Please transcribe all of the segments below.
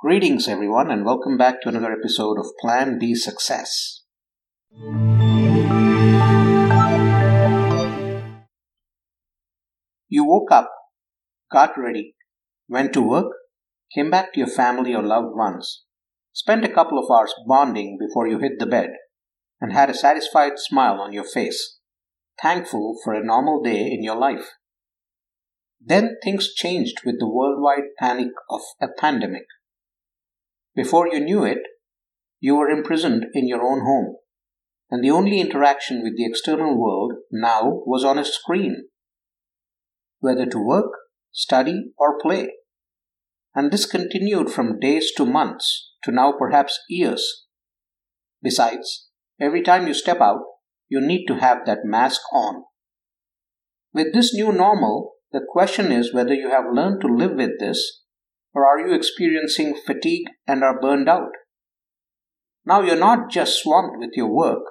Greetings, everyone, and welcome back to another episode of Plan B Success. You woke up, got ready, went to work, came back to your family or loved ones, spent a couple of hours bonding before you hit the bed, and had a satisfied smile on your face, thankful for a normal day in your life. Then things changed with the worldwide panic of a pandemic. Before you knew it, you were imprisoned in your own home, and the only interaction with the external world now was on a screen, whether to work, study, or play. And this continued from days to months to now perhaps years. Besides, every time you step out, you need to have that mask on. With this new normal, the question is whether you have learned to live with this or are you experiencing fatigue and are burned out? Now you're not just swamped with your work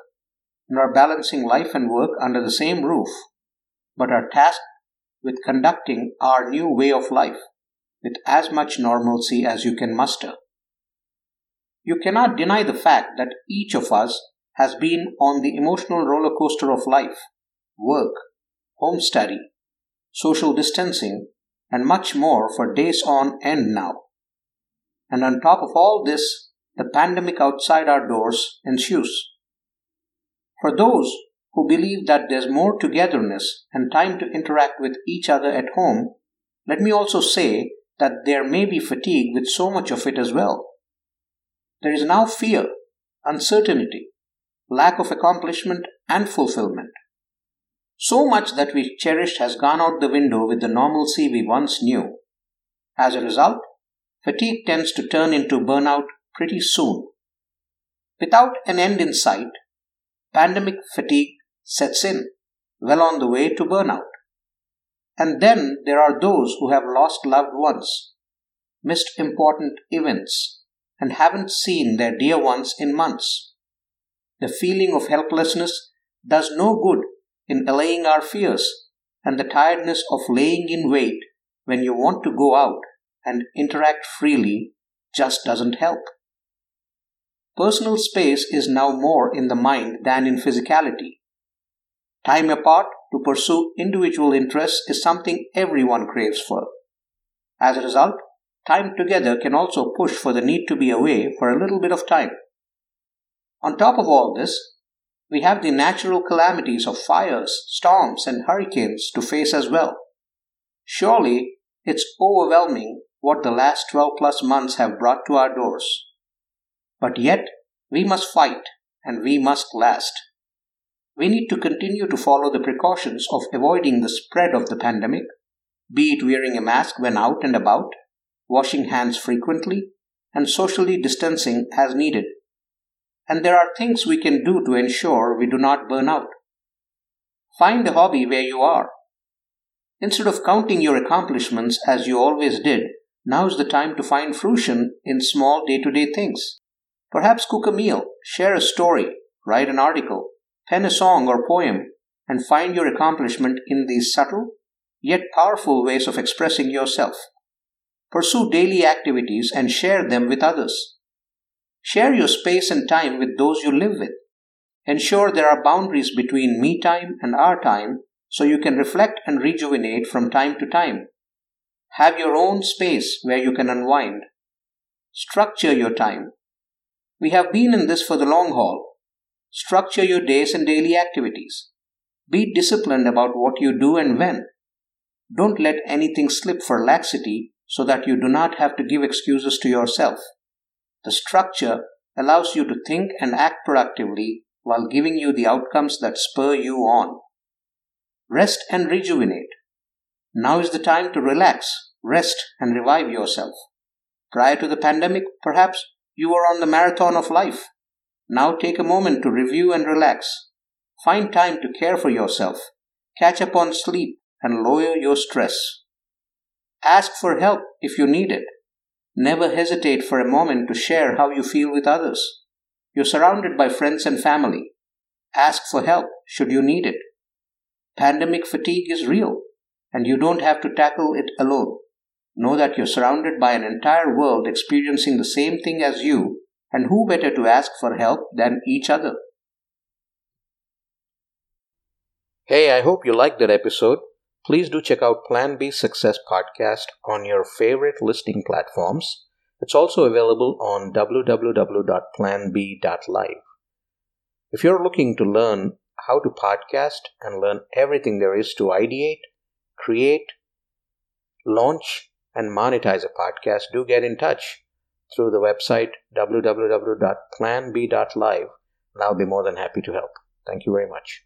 and are balancing life and work under the same roof, but are tasked with conducting our new way of life with as much normalcy as you can muster. You cannot deny the fact that each of us has been on the emotional roller coaster of life, work, home study, social distancing, and much more for days on end now. And on top of all this, the pandemic outside our doors ensues. For those who believe that there's more togetherness and time to interact with each other at home, let me also say that there may be fatigue with so much of it as well. There is now fear, uncertainty, lack of accomplishment, and fulfillment. So much that we cherished has gone out the window with the normalcy we once knew. As a result, fatigue tends to turn into burnout pretty soon. Without an end in sight, pandemic fatigue sets in, well on the way to burnout. And then there are those who have lost loved ones, missed important events, and haven't seen their dear ones in months. The feeling of helplessness does no good in allaying our fears and the tiredness of laying in wait when you want to go out and interact freely just doesn't help. Personal space is now more in the mind than in physicality. Time apart to pursue individual interests is something everyone craves for. As a result, time together can also push for the need to be away for a little bit of time. On top of all this, we have the natural calamities of fires, storms, and hurricanes to face as well. Surely, it's overwhelming what the last 12 plus months have brought to our doors. But yet, we must fight and we must last. We need to continue to follow the precautions of avoiding the spread of the pandemic, be it wearing a mask when out and about, washing hands frequently, and socially distancing as needed and there are things we can do to ensure we do not burn out. Find a hobby where you are. Instead of counting your accomplishments as you always did, now is the time to find fruition in small day to day things. Perhaps cook a meal, share a story, write an article, pen a song or poem, and find your accomplishment in these subtle yet powerful ways of expressing yourself. Pursue daily activities and share them with others. Share your space and time with those you live with. Ensure there are boundaries between me time and our time so you can reflect and rejuvenate from time to time. Have your own space where you can unwind. Structure your time. We have been in this for the long haul. Structure your days and daily activities. Be disciplined about what you do and when. Don't let anything slip for laxity so that you do not have to give excuses to yourself. The structure allows you to think and act productively while giving you the outcomes that spur you on. Rest and rejuvenate. Now is the time to relax, rest, and revive yourself. Prior to the pandemic, perhaps you were on the marathon of life. Now take a moment to review and relax. Find time to care for yourself, catch up on sleep, and lower your stress. Ask for help if you need it. Never hesitate for a moment to share how you feel with others. You're surrounded by friends and family. Ask for help should you need it. Pandemic fatigue is real, and you don't have to tackle it alone. Know that you're surrounded by an entire world experiencing the same thing as you, and who better to ask for help than each other? Hey, I hope you liked that episode. Please do check out Plan B Success Podcast on your favorite listening platforms. It's also available on www.planb.live. If you're looking to learn how to podcast and learn everything there is to ideate, create, launch, and monetize a podcast, do get in touch through the website www.planb.live, and I'll be more than happy to help. Thank you very much.